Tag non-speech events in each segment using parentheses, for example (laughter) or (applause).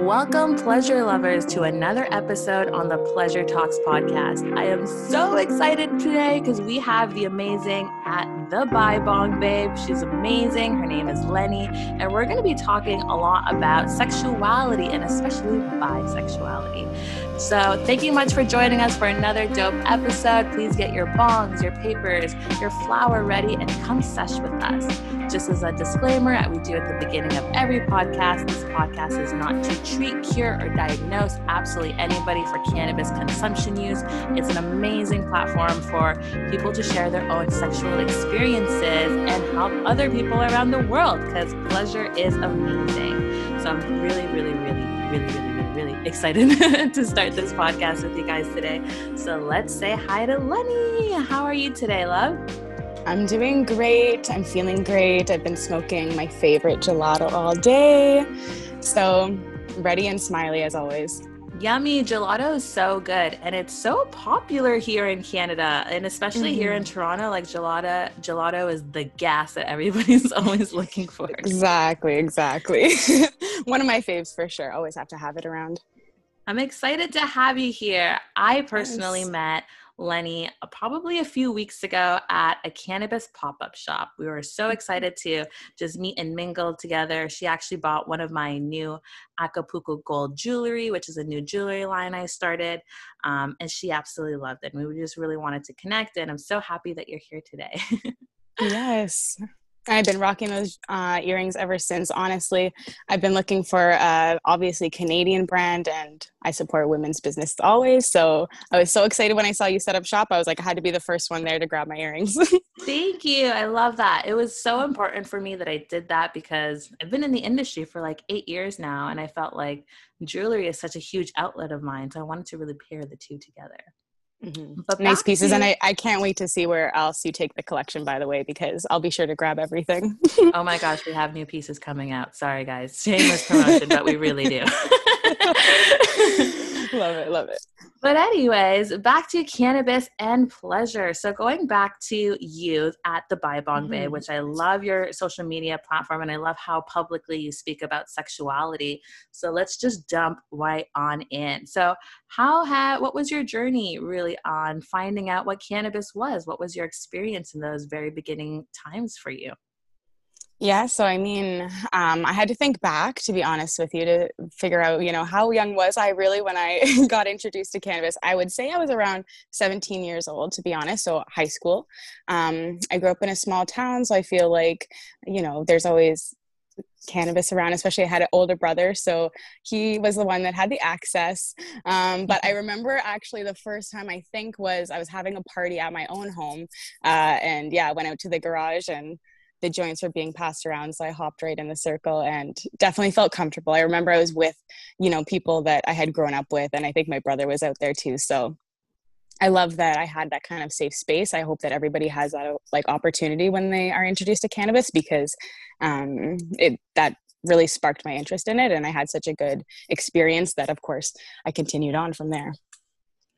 Welcome, pleasure lovers, to another episode on the Pleasure Talks podcast. I am so excited today because we have the amazing at the Bong Babe. She's amazing. Her name is Leni, and we're going to be talking a lot about sexuality and especially bisexuality. So, thank you much for joining us for another dope episode. Please get your bongs, your papers, your flower ready, and come sesh with us. Just as a disclaimer, we do at the beginning of every podcast, this podcast is not to treat, cure, or diagnose absolutely anybody for cannabis consumption use. It's an amazing platform for people to share their own sexual experiences and help other people around the world because pleasure is amazing. So, I'm really, really, really, really, really really excited (laughs) to start this podcast with you guys today. So let's say hi to Leni. How are you today, love? I'm doing great. I'm feeling great. I've been smoking my favorite gelato all day. So ready and smiley as always. Yummy gelato is so good and it's so popular here in Canada and especially mm-hmm. here in mm-hmm. Toronto like gelato gelato is the gas that everybody's (laughs) always looking for. Exactly, exactly. (laughs) One of my faves for sure. Always have to have it around. I'm excited to have you here. I personally yes. met Leni uh, probably a few weeks ago at a cannabis pop up shop. We were so mm-hmm. excited to just meet and mingle together. She actually bought one of my new Acapulco Gold jewelry, which is a new jewelry line I started. Um, and she absolutely loved it. And we just really wanted to connect. And I'm so happy that you're here today. (laughs) yes. I've been rocking those uh, earrings ever since. Honestly, I've been looking for uh, obviously Canadian brand, and I support women's business always. So I was so excited when I saw you set up shop. I was like, I had to be the first one there to grab my earrings. (laughs) Thank you. I love that. It was so important for me that I did that because I've been in the industry for like eight years now, and I felt like jewelry is such a huge outlet of mine. So I wanted to really pair the two together. Mm-hmm. But nice pieces, to- and I, I can't wait to see where else you take the collection. By the way, because I'll be sure to grab everything. oh my gosh, we have new pieces coming out. Sorry, guys, shameless promotion, but we really do. (laughs) (laughs) (laughs) love it, love it. But, anyways, back to cannabis and pleasure. So, going back to you at the Bi Bong mm-hmm. Bay, which I love your social media platform and I love how publicly you speak about sexuality. So, let's just jump right on in. So, how had what was your journey really on finding out what cannabis was? What was your experience in those very beginning times for you? Yeah, so I mean, um, I had to think back, to be honest with you, to figure out, you know, how young was I really when I (laughs) got introduced to cannabis? I would say I was around 17 years old, to be honest, so high school. Um, I grew up in a small town, so I feel like, you know, there's always cannabis around especially i had an older brother so he was the one that had the access um, but i remember actually the first time i think was i was having a party at my own home uh, and yeah i went out to the garage and the joints were being passed around so i hopped right in the circle and definitely felt comfortable. I remember i was with you know people that i had grown up with and i think my brother was out there too so i love that i had that kind of safe space. I hope that everybody has that like opportunity when they are introduced to cannabis because um it that really sparked my interest in it and i had such a good experience that of course i continued on from there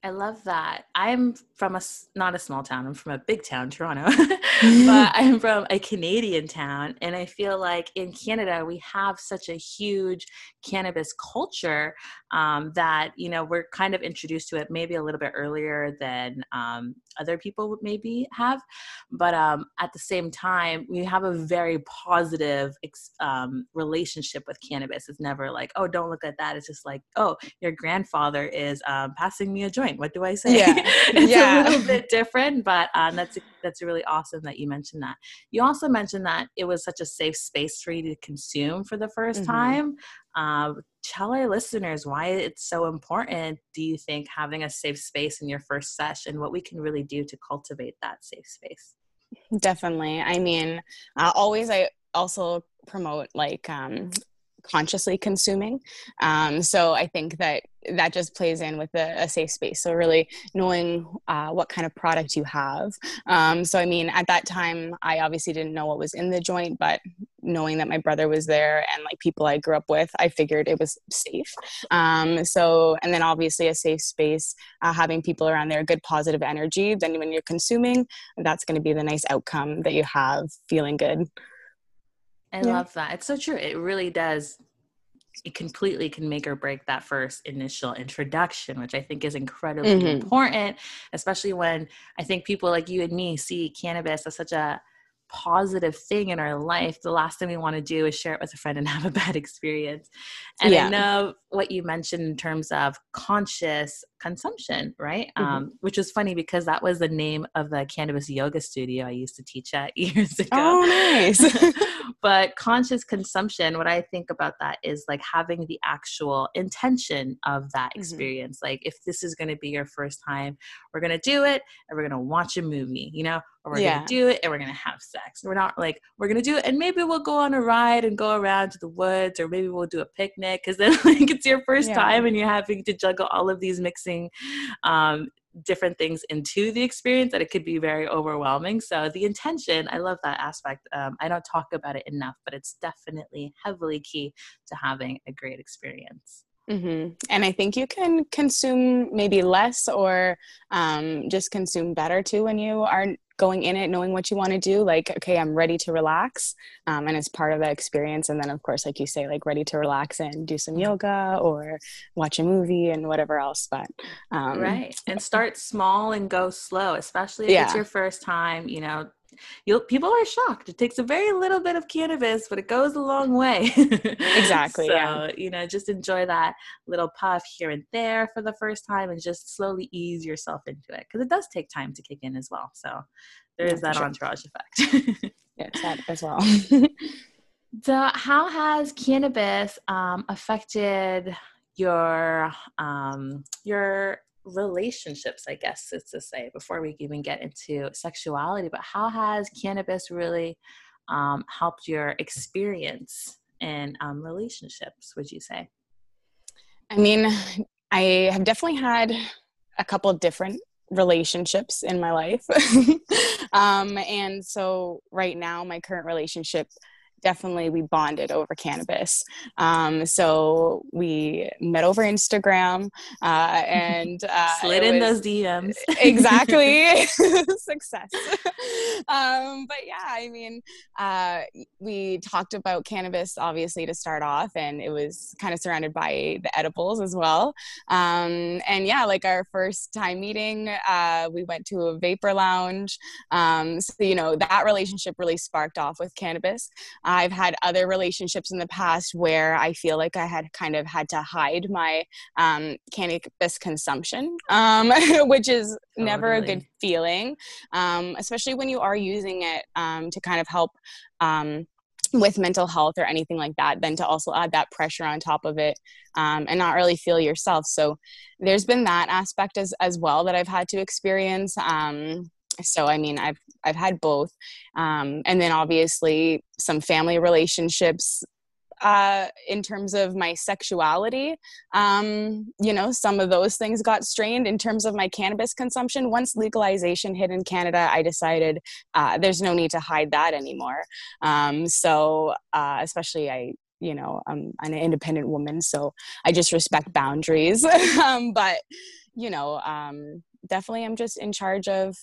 I love that. I'm from a not a small town. I'm from a big town, Toronto, (laughs) (laughs) but I'm from a Canadian town, and I feel like in Canada we have such a huge cannabis culture um, that you know we're kind of introduced to it maybe a little bit earlier than um, other people maybe have, but um, at the same time we have a very positive um, relationship with cannabis. It's never like, oh, don't look at that. It's just like, oh, your grandfather is um, passing me a joint point. What do I say? Yeah. (laughs) it's yeah. a little bit different, but um, that's that's really awesome that you mentioned that. You also mentioned that it was such a safe space for you to consume for the 1st mm-hmm. time. Uh, tell our listeners why it's so important. Do you think having a safe space in your first session, what we can really do to cultivate that safe space? Definitely. I mean, uh, always I also promote like um, consciously consuming. Um, so I think that that just plays in with a, a safe space. So really knowing uh, what kind of product you have. Um, so I mean, at that time, I obviously didn't know what was in the joint, but knowing that my brother was there and like people I grew up with, I figured it was safe. Um, so and then obviously a safe space, uh, having people around there, good positive energy. Then when you're consuming, that's going to be the nice outcome that you have, feeling good. I yeah. love that. It's so true. It really does it completely can make or break that first initial introduction, which I think is incredibly Mhm. important, especially when I think people like you and me see cannabis as such a positive thing in our life. The last thing we want to do is share it with a friend and (laughs) have a bad experience. And Yeah. I know what you mentioned in terms of conscious consumption, right? Mhm. Um, which was funny because that was the name of the cannabis yoga studio I used to teach at (laughs) years ago Oh, nice. (laughs) but conscious consumption what i think about that is like having the actual intention of that Mhm. experience like if this is going to be your first time we're going to do it and we're going to watch a movie you know or we're Yeah. going to do it and we're going to have sex we're not like we're going to do it and maybe we'll go on a ride and go around to the woods or maybe we'll do a picnic because then (laughs) like it's your first Yeah. time and you're having to juggle all of these mixing um, different things into the experience that it could be very overwhelming. So the intention, I love that aspect. Um, I don't talk about it enough, but it's definitely heavily key to having a great experience. Hmm And I think you can consume maybe less or um, just consume better too when you are going in it knowing what you want to do. Like, okay, I'm ready to relax, um, and it's part of the experience. And then, of course, like you say, like ready to relax and do some yoga or watch a movie and whatever else. But um, right. And start small and go slow, especially if it's your first time, you know. You'll, people are shocked. It takes a very little bit of cannabis, but it goes a long way. (laughs) Exactly, So, yeah. you know, just enjoy that little puff here and there for the first time and just slowly ease yourself into it because it does take time to kick in as well. So there Yeah, is that sure. entourage effect. (laughs) yeah, that as well. (laughs) So, how has cannabis um, affected your um, your relationships? I guess is to say before we even get into sexuality, but how has cannabis really um, helped your experience in um, relationships? Would you say? I mean, I have definitely had a couple different relationships in my life. (laughs) um, and so right now, my current relationship definitely we bonded over cannabis. Um, so we met over Instagram uh, (laughs) and uh, Slid in was- those DMs. exactly. (laughs) (laughs) Success. Um but yeah i mean uh we talked about cannabis obviously to start off and it was kind of surrounded by the edibles as well. Um and yeah like our first time meeting uh we went to a vapor lounge. Um so you know that relationship really sparked off with cannabis i've had other relationships in the past where i feel like i had kind of had to hide my um cannabis consumption um (laughs) which is never a good feeling um, especially when you are using it um, to kind of help um, with mental health or anything like that then to also add that pressure on top of it um, and not really feel yourself. So there's been that aspect as as well that i've had to experience um, so i mean i've i've had both um, and then obviously some family relationships uh, in terms of my sexuality, um, you know, some of those things got strained in terms of my cannabis consumption. Once legalization hit in Canada, I decided uh, there's no need to hide that anymore. Um, so, uh, especially I, you know, I'm an independent woman, so I just respect boundaries. (laughs) um, but, you know, um, definitely I'm just in charge of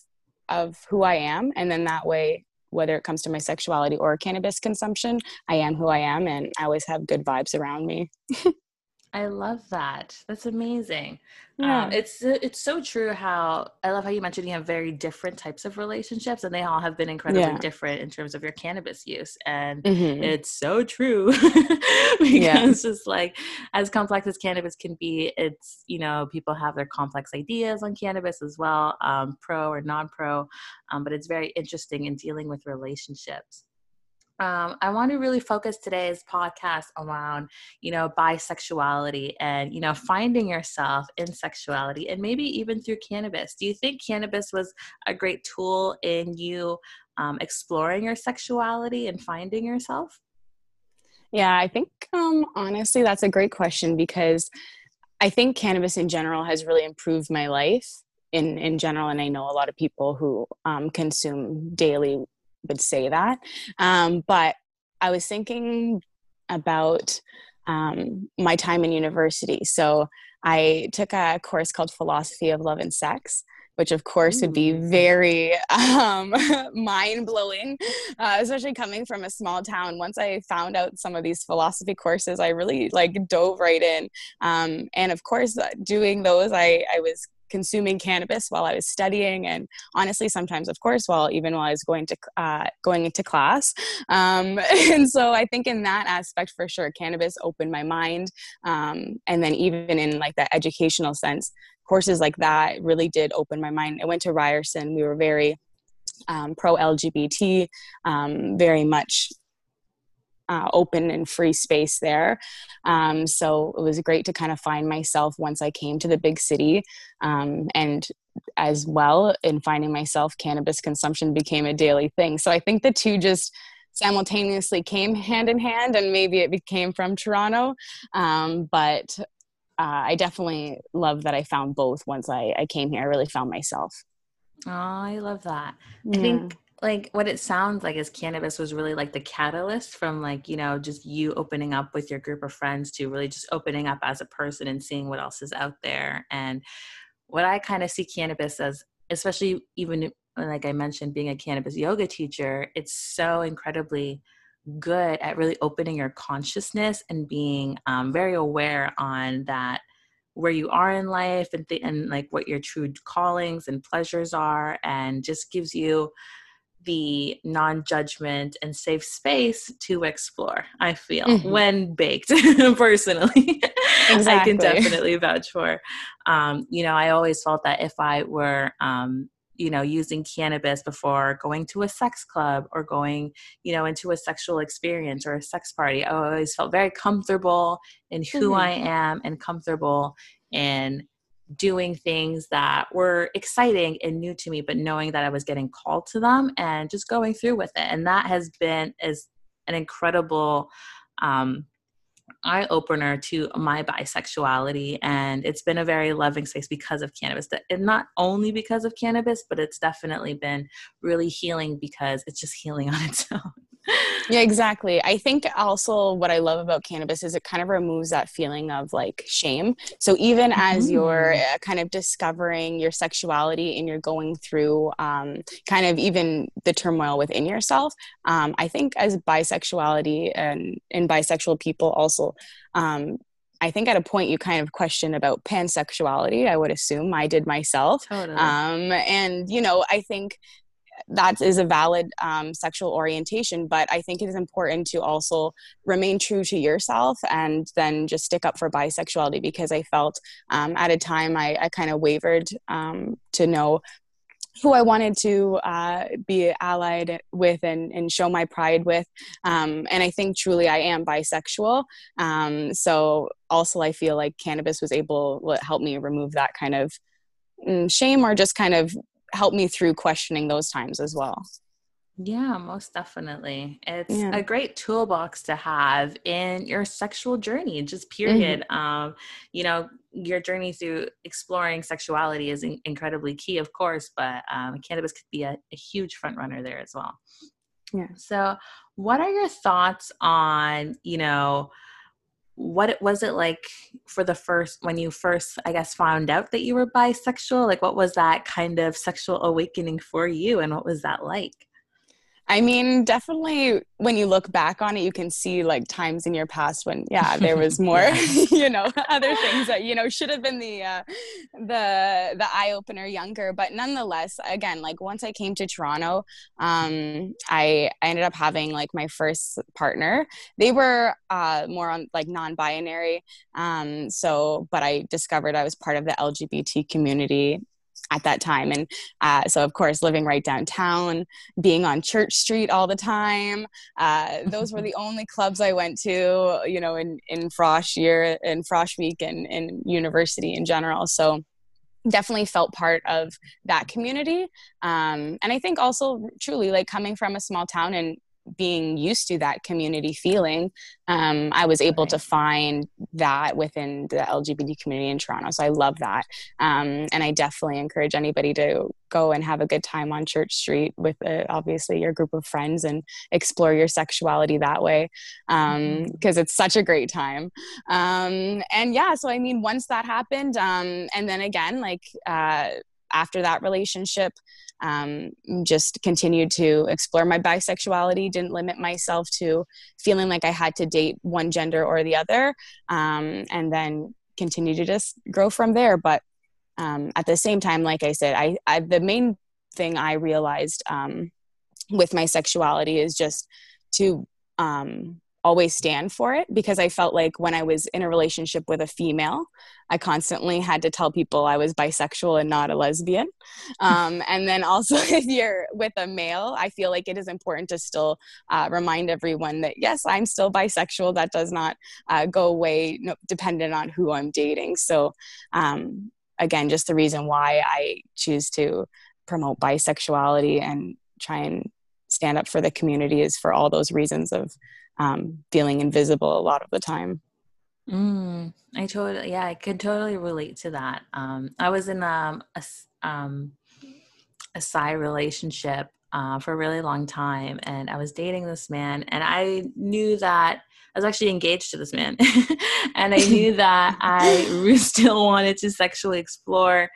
of who I am, and then that way whether it comes to my sexuality or cannabis consumption, I am who I am and I always have good vibes around me. (laughs) I love that. That's amazing. Yeah. Um, it's it's so true how I love how you mentioned you have very different types of relationships and they all have been incredibly Yeah. different in terms of your cannabis use and Mhm. it's so true (laughs) because Yeah. it's just like as complex as cannabis can be it's you know people have their complex ideas on cannabis as well um, pro or non-pro um, but it's very interesting in dealing with relationships um, I want to really focus today's podcast around, you know, bisexuality and, you know, finding yourself in sexuality and maybe even through cannabis. Do you think cannabis was a great tool in you um, exploring your sexuality and finding yourself? Yeah, I think um, honestly, that's a great question because I think cannabis in general has really improved my life in, in general. And I know a lot of people who um, consume daily would say that. Um, but I was thinking about um, my time in university. So I took a course called Philosophy of Love and Sex. which of course would be very um, (laughs) mind blowing, uh, especially coming from a small town. Once I found out some of these philosophy courses, I really like dove right in. Um, and of course, uh, doing those, I, I was consuming cannabis while I was studying, and honestly, sometimes, of course, while even while I was going to uh, going into class. Um, (laughs) and so, I think in that aspect, for sure, cannabis opened my mind, um, and then even in like that educational sense, courses like that really did open my mind. I went to Ryerson. We were very um, pro LGBT, um, very much uh, open and free space there. Um, so it was great to kind of find myself once I came to the big city. Um, and as well, in finding myself, cannabis consumption became a daily thing. So I think the two just simultaneously came hand in hand, and maybe it became from Toronto. Um, but uh, I definitely love that I found both once I, I came here. I really found myself. Oh, I love that. Yeah. I think like what it sounds like is cannabis was really like the catalyst from like you know just you opening up with your group of friends to really just opening up as a person and seeing what else is out there. And what i kind of see cannabis as especially even like i mentioned being a cannabis yoga teacher it's so incredibly good at really opening your consciousness and being um, very aware on that where you are in life and, th- and like what your true callings and pleasures are and just gives you the non-judgment and safe space to explore i feel mm-hmm. when baked (laughs) personally exactly. i can definitely vouch for um, you know i always felt that if i were um, you know using cannabis before going to a sex club or going you know into a sexual experience or a sex party i always felt very comfortable in who mm-hmm. i am and comfortable in doing things that were exciting and new to me but knowing that i was getting called to them and just going through with it. And that has been as an incredible um, eye opener to my bisexuality. And it's been a very loving space because of cannabis. And not only because of cannabis but it's definitely been really healing because it's just healing (laughs) on its own yeah, exactly. I think also what I love about cannabis is it kind of removes that feeling of like shame. So even as mm-hmm. you're uh, kind of discovering your sexuality and you're going through um, kind of even the turmoil within yourself, um, I think as bisexuality and in bisexual people also. Um, I think at a point you kind of question about pansexuality. I would assume I did myself, totally. Um, and you know, I think that is a valid um, sexual orientation but i think it is important to also remain true to yourself and then just stick up for bisexuality because i felt um, at a time i, I kind of wavered um, to know who I wanted to uh, be allied with and, and show my pride with. Um, and I think truly I am bisexual. Um, so also I feel like cannabis was able to help me remove that kind of mm, shame or just kind of help me through questioning those times as well. Yeah, most definitely. It's yeah. a great toolbox to have in your sexual journey, just period. Mm-hmm. Um, you know, your journey through exploring sexuality is in- incredibly key, of course, but um, cannabis could be a, a huge front runner there as well. Yeah. So, what are your thoughts on, you know, what was it like for the first when you first i guess found out that you were bisexual? Like what was that kind of sexual awakening for you and what was that like I mean, definitely when you look back on it, you can see like times in your past when, yeah, there was (laughs) more, (laughs) you know, other things that, you know, should have been the, uh, the, the eye opener younger. But nonetheless, again, like once I came to Toronto, um, I, I ended up having like my first partner. They were uh, more on like non binary. Um, so, but I discovered I was part of the LGBT community at that time. And uh, so, of course, living right downtown, being on Church Street all the time. Uh, (laughs) those were the only clubs I went to, you know, in, in Frosh year, in Frosh week, and in university in general. So, definitely felt part of that community. Um, and I think also, truly, like coming from a small town and being used to that community feeling, um, I was able to find that within the LGBT community in Toronto. So I love that. Um, and I definitely encourage anybody to go and have a good time on Church Street with uh, obviously your group of friends and explore your sexuality that way because um, mm-hmm. it's such a great time. Um, and yeah, so I mean, once that happened, um, and then again, like, uh, after that relationship um, just continued to explore my bisexuality didn't limit myself to feeling like i had to date one gender or the other um, and then continue to just grow from there. But um, at the same time like i said I, I the main thing i realized um, with my sexuality is just to um, always stand for it because I felt like when I was in a relationship with a female, I constantly had to tell people I was bisexual and not a lesbian. Um, (laughs) and then also, (laughs) if you're with a male, I feel like it is important to still uh, remind everyone that yes, I'm still bisexual. That does not uh, go away no, dependent on who I'm dating. So, um, again, just the reason why I choose to promote bisexuality and try and stand up for the community is for all those reasons of um, feeling invisible a lot of the time. Mm, I totally, yeah, I could totally relate to that. Um, I was in um, a, um, a side relationship uh, for a really long time, and I was dating this man, and I knew that I was actually engaged to this man, (laughs) and I knew (laughs) that I still wanted to sexually explore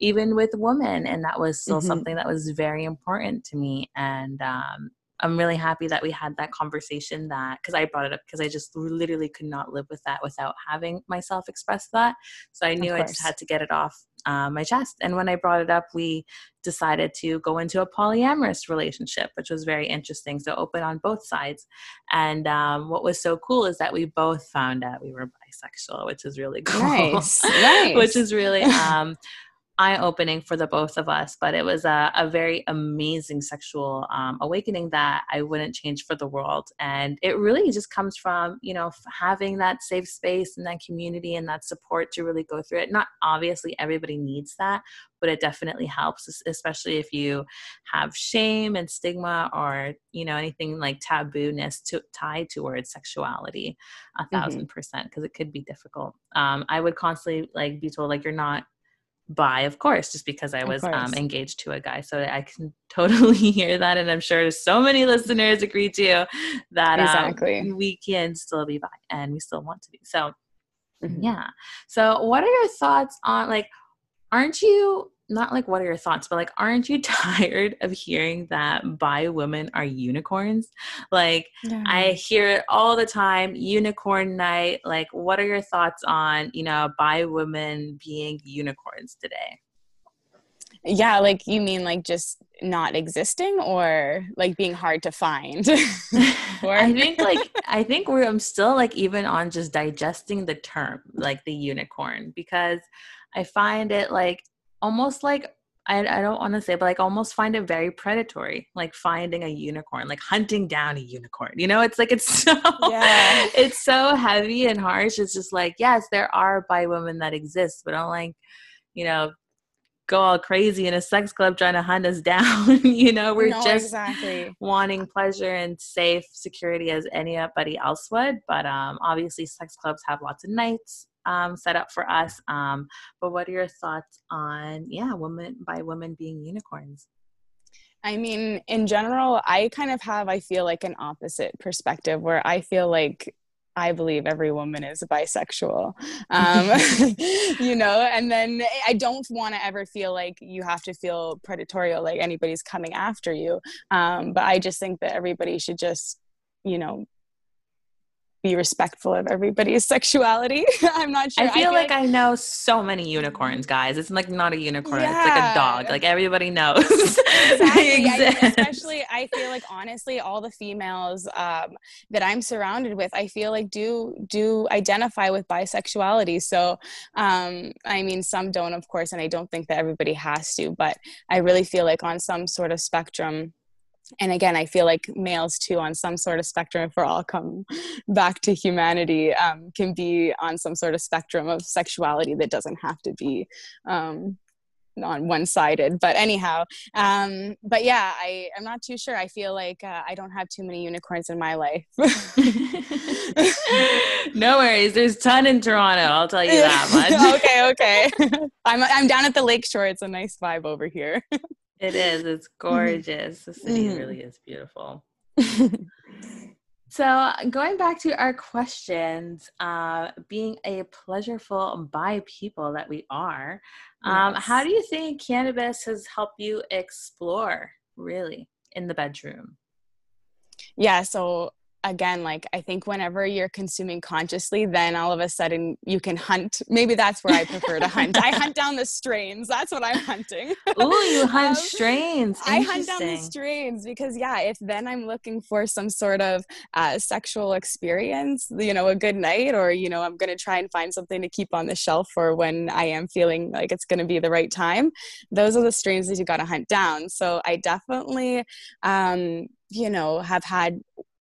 even with women and that was still mm-hmm. something that was very important to me and um, I'm really happy that we had that conversation that because I brought it up because I just literally could not live with that without having myself express that. So I knew I just had to get it off uh, my chest. And when I brought it up, we decided to go into a polyamorous relationship, which was very interesting. So open on both sides. And um, what was so cool is that we both found out we were bisexual, which is really (laughs) cool. Nice. nice. which is really (laughs) um, eye opening for the both of us, but it was a, a very amazing sexual um, awakening that I wouldn't change for the world. And it really just comes from, you know, having that safe space and that community and that support to really go through it. Not obviously everybody needs that, but it definitely helps, especially if you have shame and stigma or, you know, anything like tabooness to, tied towards sexuality a 1000 mm-hmm. percent, because it could be difficult. Um, I would constantly like be told like, you're not by of course just because i was um, engaged to a guy so i can (laughs) totally hear that and i'm sure so many listeners agree too that um, exactly. Um, we can still be bi and we still want to be so mm-hmm. yeah so what are your thoughts on like aren't you not like what are your thoughts, but like, aren't you (laughs) tired of hearing that bi women are unicorns? Like, yeah. I hear it all the time, unicorn night. Like, what are your thoughts on, you know, bi women being unicorns today? Yeah, like you mean like just not existing or like being hard to find? (laughs) (laughs) I think like I think we're I'm still like even on just digesting the term like the unicorn because I find it like almost like I, I don't want to say, but like almost find it very predatory, like finding a unicorn, like hunting down a unicorn. You know, it's like it's (laughs) so yeah. it's so heavy and harsh. It's just like, yes, there are bi women that exist, but don't like, you know, go all crazy in a sex club trying to hunt us (laughs) down. you know, we're no, just exactly. wanting pleasure and safe security as anybody else would. But um obviously sex clubs have lots of nights um, set up for us. Um, but what are your thoughts on, yeah, women by women being unicorns? I mean, in general, I kind of have, I feel like, an opposite perspective where I feel like I believe every woman is bisexual, um, (laughs) (laughs) you know, and then I don't want to ever feel like you have to feel predatory, like anybody's coming after you. Um, but I just think that everybody should just, you know, be respectful of everybody's (laughs) sexuality. (laughs) I'm not sure. I feel, I feel like, like, I know so many unicorns, guys. It's like not a unicorn. Yeah. It's like a dog. Like everybody knows. (laughs) exactly. I, especially, I feel like honestly, all the females um, that I'm surrounded with, I feel like do do identify with bisexuality. So, um, I mean, some don't, of course, and I don't think that everybody has to. But I really feel like on some sort of spectrum and again i feel like males too on some sort of spectrum if we're all come back to humanity um, can be on some sort of spectrum of sexuality that doesn't have to be um, on one sided. But anyhow um but yeah i i'm not too sure. I feel like uh, i don't have too many unicorns in my life. (laughs) No worries. There's ton in toronto i'll tell you that (laughs) much. Okay okay. (laughs) I'm i'm down at the lakeshore it's a nice vibe over here it is. It's mm-hmm. gorgeous. The city mm-hmm. really is beautiful. (laughs) So, going back to our questions, uh, being a pleasureful bi people that we are, um, yes. how do you think cannabis has helped you explore really in the bedroom? Yeah, so again like i think whenever you're consuming consciously then all of a sudden you can hunt. Maybe that's where i prefer to hunt. I hunt down the strains. That's what i'm hunting. Oh you (laughs) hunt um, strains. I hunt down the strains because yeah if then i'm looking for some sort of uh, sexual experience you know a good night or you know i'm going to try and find something to keep on the shelf for when i am feeling like it's going to be the right time those are the strains that you got to hunt down. So i definitely um you know have had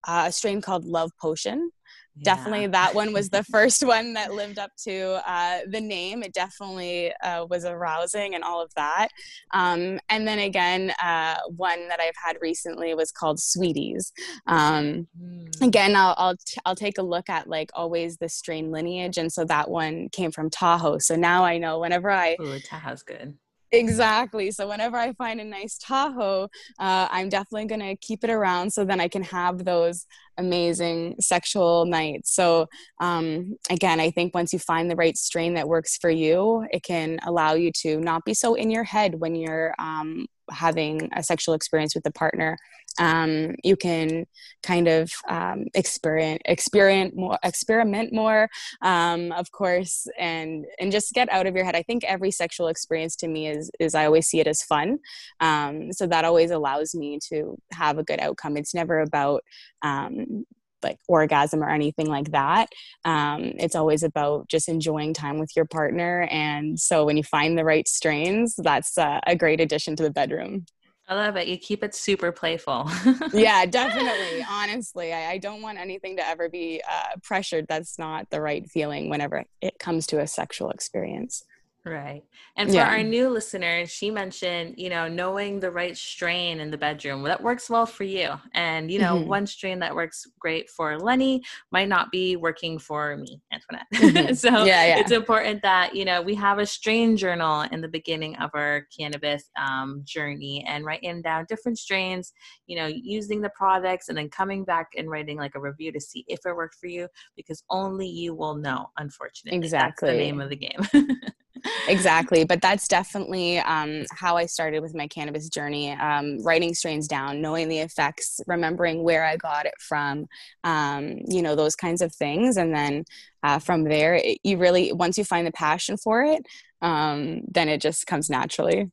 uh, a strain called Love Potion. Yeah. Definitely, that one was the (laughs) first one that lived up to uh, the name. It definitely uh, was arousing and all of that. Um, and then again, uh, one that I've had recently was called Sweeties. Um, mm. Again, I'll I'll, t- I'll take a look at like always the strain lineage, and so that one came from Tahoe. So now I know whenever I Ooh, Tahoe's good Exactly. So whenever I find a nice Tahoe, uh, I'm definitely going to keep it around so then I can have those amazing sexual nights. So um, again, I think once you find the right strain that works for you, it can allow you to not be so in your head when you're um, having a sexual experience with a partner um, you can kind of um, experiment experiment more experiment more um, of course and and just get out of your head i think every sexual experience to me is is i always see it as fun um, so that always allows me to have a good outcome it's never about um, like orgasm or anything like that. Um, it's always about just enjoying time with your partner. And so when you find the right strains, that's a great addition to the bedroom. I love it. You keep it super playful. yeah, (laughs) definitely. Honestly, I, I, don't want anything to ever be uh, pressured. That's not the right feeling whenever it comes to a sexual experience. Right. And for yeah. our new listeners, she mentioned, you know, knowing the right strain in the bedroom that works well for you. And, you know, mm-hmm. one strain that works great for Leni might not be working for me, Antoinette. (laughs) Mm-hmm. so yeah, yeah. it's important that, you know, we have a strain journal in the beginning of our cannabis um, journey and writing down different strains, you know, using the products and then coming back and writing like a review to see if it worked for you because only you will know, unfortunately. Exactly. That's the name of the game. (laughs) exactly but that's definitely um, how i started with my cannabis journey um, writing strains down knowing the effects remembering where i got it from um, you know those kinds of things and then uh, from there it, you really once you find the passion for it um, then it just comes naturally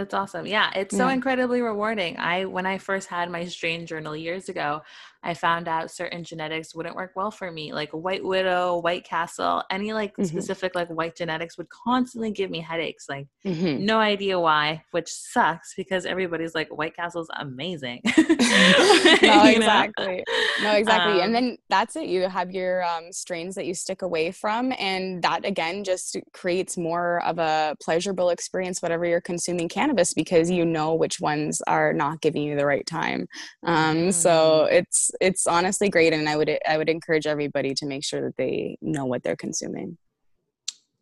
that's awesome. Yeah, it's so yeah. incredibly rewarding. I when I first had my strain journal years ago, I found out certain genetics wouldn't work well for me, like White Widow, White Castle, any like mm-hmm. specific like white genetics would constantly give me headaches. Like mm-hmm. no idea why, which sucks because everybody's like White Castle's amazing. (laughs) no, exactly. No, exactly. Um, and then that's it. You have your um, strains that you stick away from, and that again just creates more of a pleasurable experience, whatever you're consuming cannabis, because you know which ones are not giving you the right time. Um, mm-hmm. So it's it's honestly great and i would i would encourage everybody to make sure that they know what they're consuming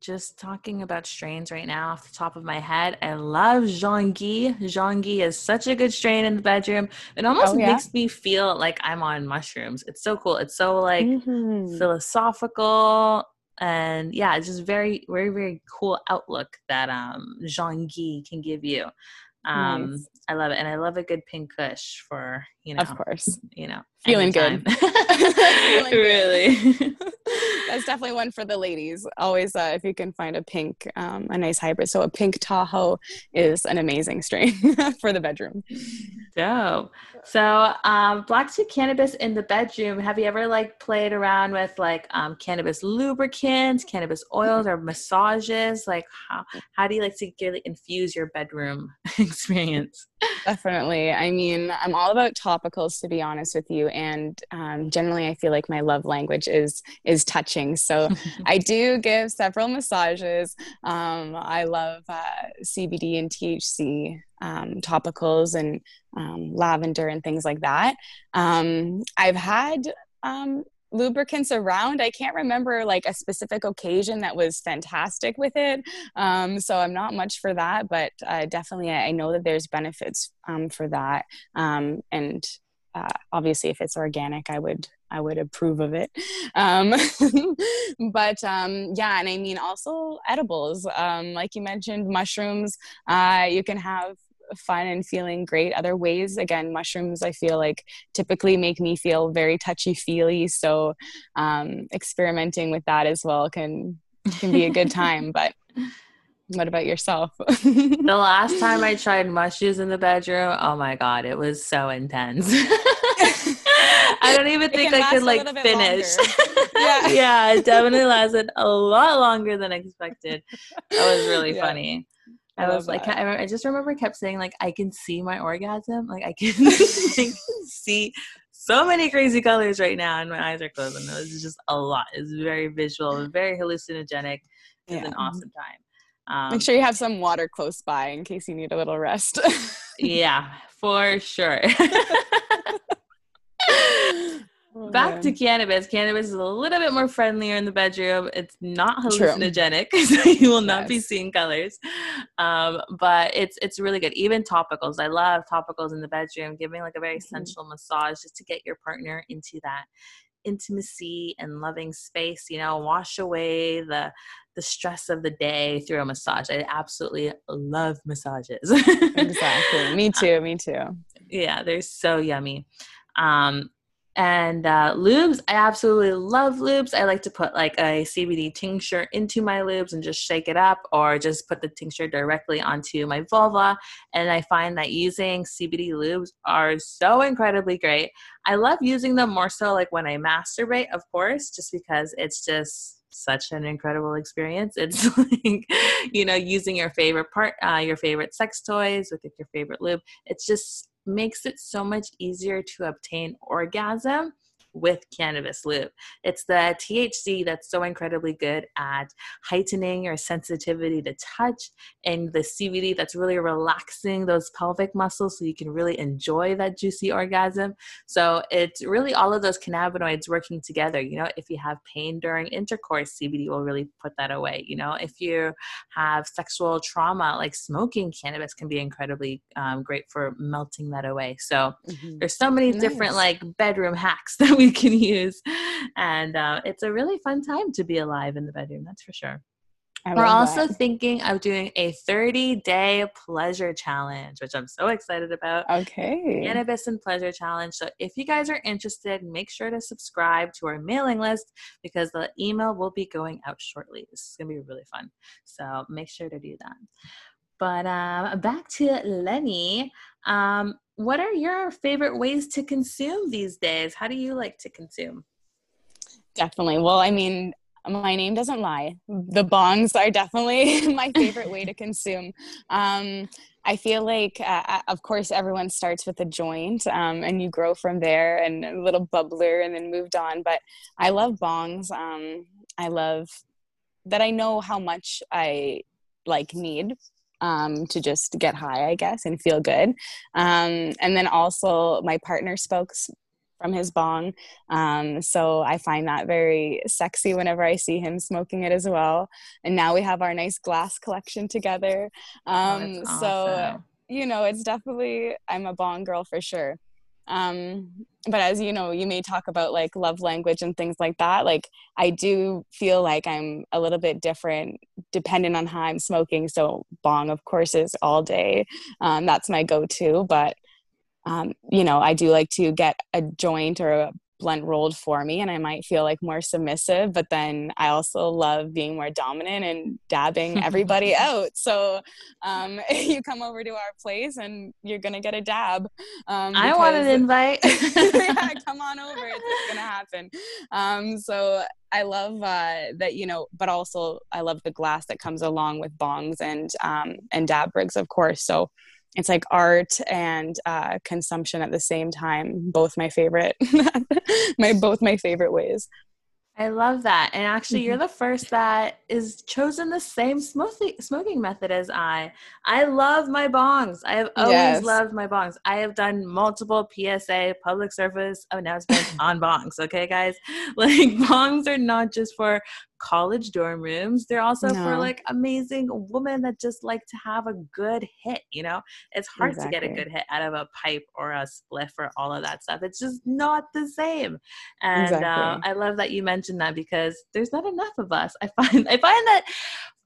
just talking about strains right now off the top of my head. I love Jean Guy. Jean Guy is such a good strain in the bedroom. It almost oh, yeah? makes me feel like I'm on mushrooms. It's so cool. It's so like mm-hmm. philosophical and yeah, it's just very, very, very cool outlook that um Jean Guy can give you. Um, nice. I love it, and I love a good pink kush for you know, of course, you know, feeling good. (laughs) feeling really, good. (laughs) that's definitely one for the ladies. Always, uh, if you can find a pink, um, a nice hybrid. So a pink Tahoe is an amazing strain (laughs) for the bedroom. Dope. So, um, black to cannabis in the bedroom. Have you ever like played around with like um, cannabis lubricants, cannabis oils, or massages? Like, how how do you like to really infuse your bedroom (laughs) experience? Definitely. I mean, I'm all about topicals to be honest with you, and um, generally, I feel like my love language is is touching. So (laughs) I do give several massages. Um, I love uh, CBD and THC um, topicals and um, lavender and things like that. Um, I've had um, lubricants around. I can't remember like a specific occasion that was fantastic with it. Um, so I'm not much for that, but uh, definitely I know that there's benefits um, for that. Um, and uh, obviously if it's organic i would i would approve of it um, (laughs) but um, yeah and i mean also edibles um, like you mentioned mushrooms uh, you can have fun and feeling great other ways again mushrooms i feel like typically make me feel very touchy feely so um, experimenting with that as well can can be a good time (laughs) but what about yourself? the (laughs) last time I tried mushrooms in the bedroom, oh my god, it was so intense. (laughs) I don't even think I could like finish. yeah. yeah, it definitely lasted a lot longer than expected. That was really yeah. funny. I, I was like, I, I, just remember kept saying like, I can see my orgasm. Like I can, (laughs) I can (laughs) see so many crazy colors right now, and my eyes are closed, and it was just a lot. It's very visual, very hallucinogenic. It's yeah. an awesome time. Um, Make sure you have some water close by in case you need a little rest. (laughs) yeah, for sure. Oh, Back to cannabis. Cannabis is a little bit more friendlier in the bedroom. It's not hallucinogenic, (laughs) so you will not yes. be seeing colors. Um, but it's it's really good. Even topicals. I love topicals in the bedroom, giving like a very mm-hmm. sensual massage just to get your partner into that intimacy and loving space you know wash away the the stress of the day through a massage i absolutely love massages (laughs) exactly me too me too yeah they're so yummy um and uh, lubes, I absolutely love lubes. I like to put like a CBD tincture into my lubes and just shake it up, or just put the tincture directly onto my vulva. And I find that using CBD lubes are so incredibly great. I love using them more so like when I masturbate, of course, just because it's just such an incredible experience. (laughs) It's like, you know, using your favorite part, uh, your favorite sex toys with your favorite lube. It's just makes it so much easier to obtain orgasm with cannabis lube. It's the THC that's so incredibly good at heightening your sensitivity to touch, and the CBD that's really relaxing those pelvic muscles so you can really enjoy that juicy orgasm. So it's really all of those cannabinoids working together. You know, if you have pain during intercourse, CBD will really put that away. You know, if you have sexual trauma, like smoking cannabis can be incredibly um, great for melting that away. So mm-hmm. there's so many nice. different like bedroom hacks (laughs) that we (laughs) can use. And uh, it's a really fun time to be alive in the bedroom, that's for sure. We're also that. thinking of doing a 30 day pleasure challenge, which I'm so excited about. Okay. Cannabis and pleasure challenge. So if you guys are interested, make sure to subscribe to our mailing list because the email will be going out shortly. This is going to be really fun. So make sure to do that. But um, back to Leni. Um, what are your favorite ways to consume these days? How do you like to consume? Definitely. Well, I mean, my name doesn't lie. The bongs are definitely (laughs) my favorite way to consume. Um, I feel like, uh, uh, of course, everyone starts with a joint um, and you grow from there and a little bubbler and then moved on. But I love bongs. Um, I love that I know how much I like need um, to just get high, I guess, and feel good. Um, and then also, my partner spoke from his bong. Um, so I find that very sexy whenever I see him smoking it as well. And now we have our nice glass collection together. Oh, um, awesome. So, you know, it's definitely, I'm a bong girl for sure. Um, but as you know, you may talk about like love language and things like that. Like I do feel like I'm a little bit different dependent on how I'm smoking. So bong, of course, is all day. Um, that's my go-to. But um, you know, I do like to get a joint or a blunt rolled for me and I might feel like more submissive, but then I also love being more dominant and dabbing everybody (laughs) out. So um, (laughs) you come over to our place and you're going to get a dab. Um, I want an invite. (laughs) yeah, come on over. It's going to happen. Um, so I love uh, that, you know, but also I love the glass that comes along with bongs and, um, and dab rigs, of course. So it's like art and uh, consumption at the same time both my favorite (laughs) my both my favorite ways I love that. And actually, you're mm-hmm. the first that is chosen the same smoking smoking method as I. I love my bongs. I have always yes. loved my bongs. I have done multiple PSA public service announcements (laughs) on bongs. Okay, guys, (laughs) like bongs are not just for college dorm rooms. They're also No. for like amazing women that just like to have a good hit. You know, it's hard to get a good hit out of a pipe or a spliff or all of that stuff. It's just not the same. And uh, I love that you mentioned that because there's not enough of us. I find (laughs) I find that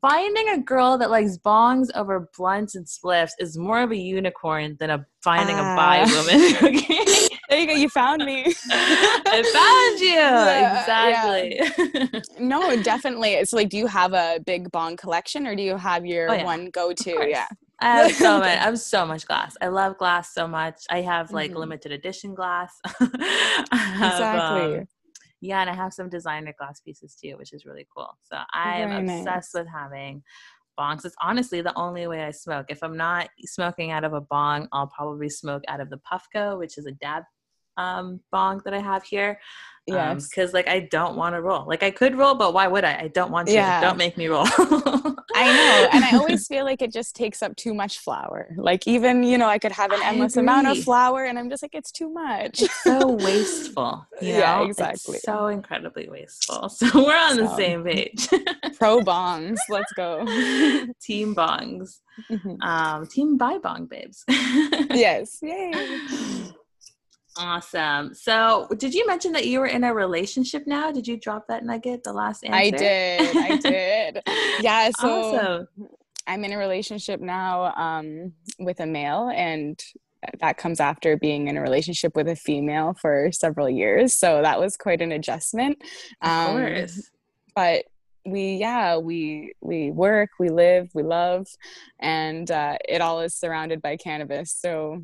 finding a girl that likes bongs over blunts and spliffs is more of a unicorn than a finding a bi Ah. woman. (laughs) Okay. (laughs) There you go. You found me. I found you. (laughs) Yeah, exactly. no, definitely. It's like, do you have a big bong collection or do you have your Oh, yeah. one go to? Yeah. I have so much. I have so much glass. I love glass so much. I have like Mhm. limited edition glass. Have, Exactly. um, yeah, and I have some designer glass pieces too, which is really cool. So I am Very obsessed nice. with having bongs. It's honestly the only way I smoke. If I'm not smoking out of a bong, I'll probably smoke out of the Puffco, which is a dab um, bong that I have here. Yes. Because like I don't want to roll. Like I could roll, but why would I? I don't want to. Yeah. Don't make me roll. (laughs) I know. And I always feel like it just takes up too much flower. Like even, you know, I could have an endless amount of flower and I'm just like, it's too much. it's so wasteful. (laughs) You know? Yeah, It's exactly. so incredibly wasteful. (laughs) So we're on the same page. Pro bongs. Let's go. team bongs. Mhm. Um, team Bi bong babes. yes. Yay. Awesome. So did you mention that you were in a relationship now? Did you drop that nugget the last answer? I did. I (laughs) did. Yeah. So awesome. I'm in a relationship now um, with a male, and that comes after being in a relationship with a female for several years. So that was quite an adjustment. Of Um, course. But we, yeah, we we work, we live, we love, and uh, it all is surrounded by cannabis. So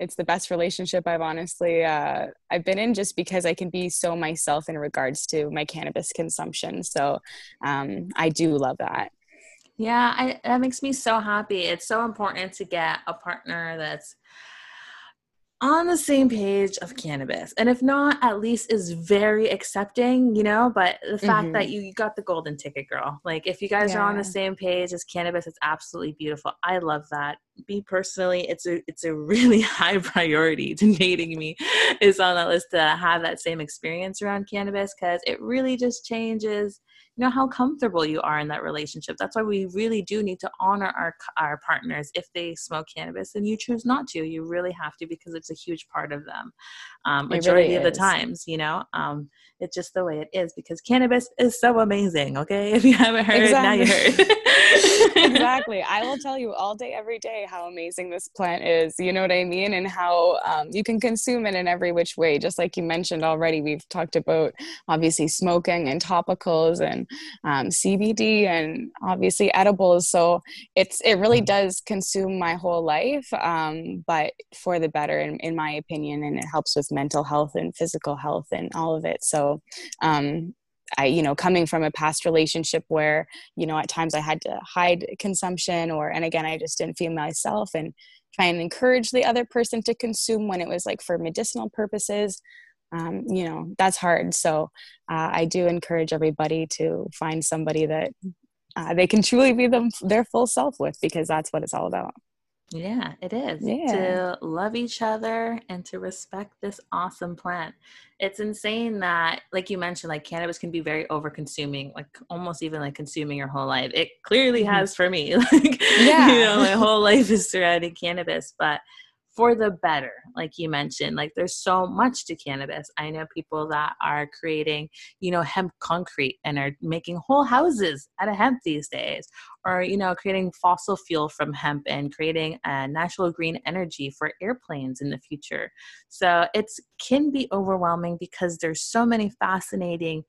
it's the best relationship I've honestly uh, I've been in, just because I can be so myself in regards to my cannabis consumption. So um, I do love that. Yeah, I, that makes me so happy. It's so important to get a partner that's on the same page of cannabis. And if not, at least is very accepting, you know? But the fact that mm-hmm. you, you got the golden ticket, girl. Like, if you guys are on the same page as cannabis, it's absolutely beautiful. I love that. Me personally, it's a it's a (laughs) really high priority to (laughs) dating me is on that list to have that same experience around cannabis because it really just changes you know how comfortable you are in that relationship that's why we really do need to honor our our partners if they smoke cannabis and you choose not to you really have to because it's a huge part of them um, majority really of the times you know um, it's just the way it is because cannabis is so amazing okay (laughs) if you haven't heard it, now you heard (laughs) exactly. (laughs) I will tell you all day, every day, how amazing this plant is. You know what I mean? And how um, you can consume it in every which way. Just like you mentioned already, we've talked about obviously smoking and topicals and um, CBD and obviously edibles. So it's it really does consume my whole life, um, but for the better, in, in my opinion. And it helps with mental health and physical health and all of it. So. Um, I, you know, coming from a past relationship where you know at times i had to hide consumption or and again i just didn't feel myself and try and encourage the other person to consume when it was like for medicinal purposes um, you know that's hard so uh, i do encourage everybody to find somebody that uh, they can truly be them their full self with because that's what it's all about Yeah, it is. Yeah. To love each other and to respect this awesome plant. It's insane that, like you mentioned, like cannabis can be very over consuming, like almost even like consuming your whole life. It clearly Mhm. has for me. (laughs) Like, Yeah. you know, my (laughs) whole life is surrounding cannabis, but for the better, like you mentioned, like there's so much to cannabis. I know people that are creating, you know, hemp concrete and are making whole houses out of hemp these days or you know creating fossil fuel from hemp and creating a natural green energy for airplanes in the future so it's can be overwhelming because there's so many fascinating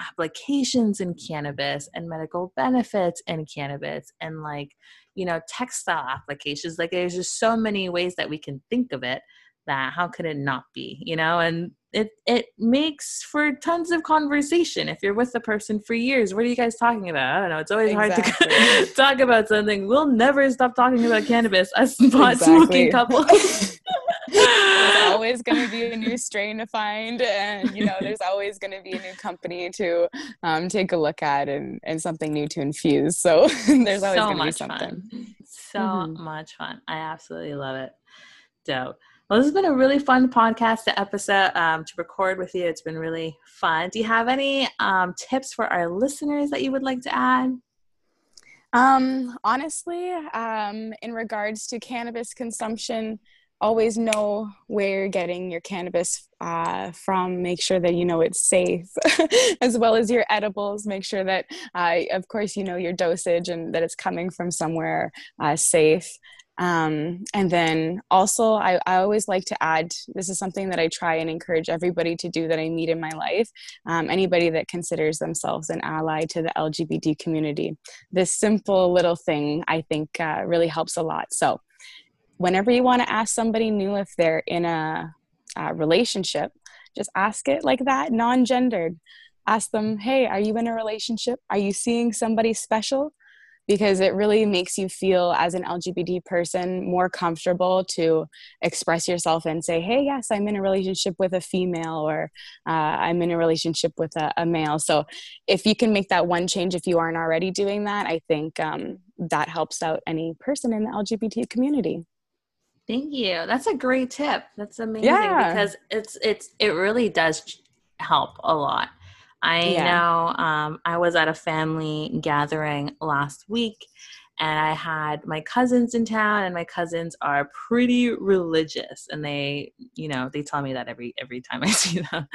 applications in cannabis and medical benefits in cannabis and like you know textile applications. Like there's just so many ways that we can think of it that how could it not be you know? And it it makes for tons of conversation if you're with the person for years. What are you guys talking about? I don't know. It's always hard to (laughs) talk about something. We'll never stop talking about cannabis. As pot smoking Exactly. (laughs) there's (laughs) always going to be a new strain to find and you know there's always going to be a new company to um, take a look at and, and something new to infuse so (laughs) there's always so going to be something fun so Mhm. much fun i absolutely love it dope Well, this has been a really fun podcast to episode um, to record with you. It's been really fun. Do you have any um, tips for our listeners that you would like to add? Um, honestly, um, in regards to cannabis consumption, always know where you're getting your cannabis uh, from. Make sure that you know it's safe, (laughs) as well as your edibles. Make sure that, uh, of course, you know your dosage and that it's coming from somewhere uh, safe. Um, and then also, I, I always like to add this is something that I try and encourage everybody to do that I meet in my life. Um, anybody that considers themselves an ally to the LGBT community. This simple little thing, I think, uh, really helps a lot. So, whenever you want to ask somebody new if they're in a, a relationship, just ask it like that, non gendered. Ask them, hey, are you in a relationship? Are you seeing somebody special? because it really makes you feel as an LGBT person more comfortable to express yourself and say, hey, yes, I'm in a relationship with a female or uh, I'm in a relationship with a, a, male. So if you can make that one change, if you aren't already doing that, I think um, that helps out any person in the LGBT community. Thank you. That's a great tip. That's amazing yeah. because it's it's it really does help a lot. I yeah. know um, I was at a family gathering last week and I had my cousins in town and my cousins are pretty religious and they you know they tell me that every every time I (laughs) see them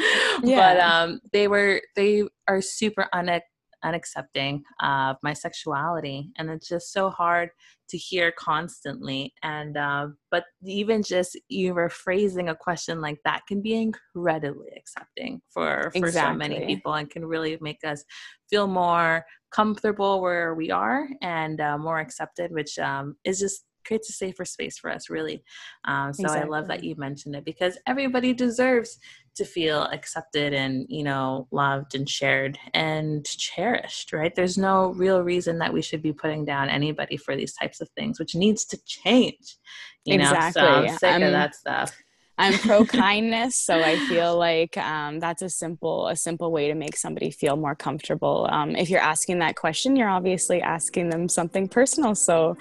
yeah. but um they were they are super une- unaccepting of my sexuality and it's just so hard to hear constantly and uh, but even just you rephrasing a question like that can be incredibly accepting for for exactly. so many people and can really make us feel more comfortable where we are and uh, more accepted which um, is just creates a safer space for us really um, so exactly. i love that you mentioned it because everybody deserves to feel accepted and you know loved and shared and cherished right there's no real reason that we should be putting down anybody for these types of things which needs to change you exactly. know so I'm sick of that stuff I'm pro (laughs) kindness, so I feel like um, that's a simple a simple way to make somebody feel more comfortable. Um, if you're asking that question, you're obviously asking them something personal. So,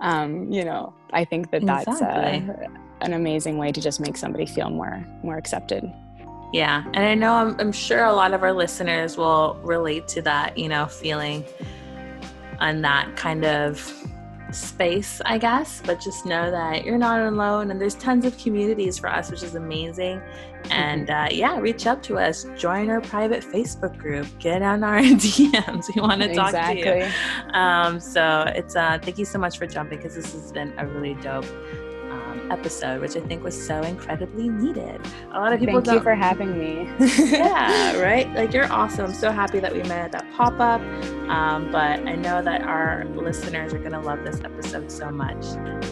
um, you know, I think that that's uh, exactly. uh, an amazing way to just make somebody feel more more accepted. Yeah, and I know I'm, I'm sure a lot of our listeners will relate to that. You know, feeling on that kind of space, I guess, but just know that you're not alone and there's tons of communities for us, which is amazing. And mm-hmm. uh, yeah, reach out to us, join our private Facebook group, get on our (laughs) DMs. We want to talk exactly. to you. Um, so it's uh, thank you so much for jumping because this has been a really dope episode, which I think was so incredibly needed. A lot of people Thank you for having me. (laughs) (laughs) yeah, right? Like you're awesome. I'm so happy that we met at that pop up. Um, but I know that our listeners are going to love this episode so much.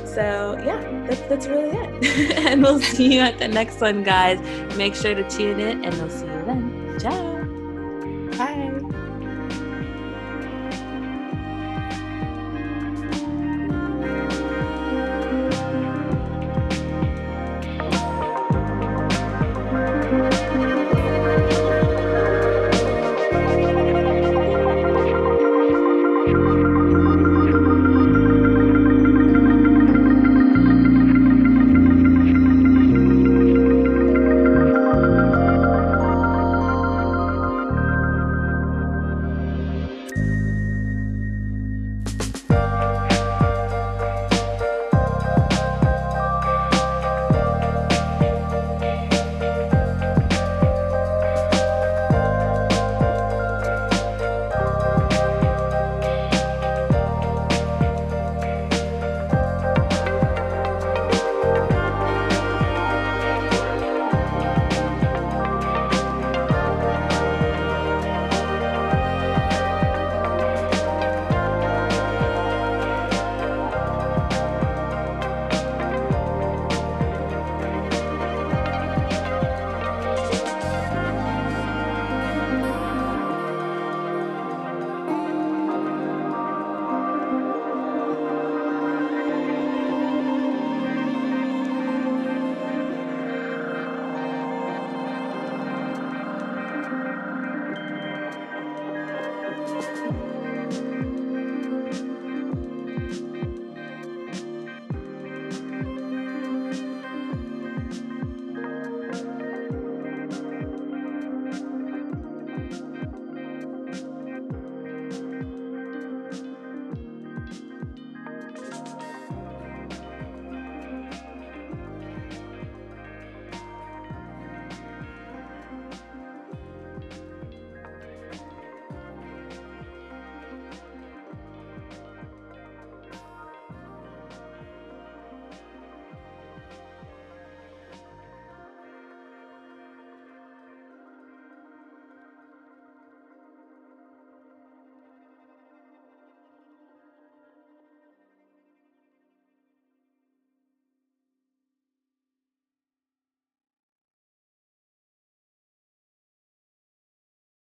So, yeah, that, that's really it. (laughs) and we'll see you at the next one, guys. Make sure to tune in, and we'll see you then. Ciao.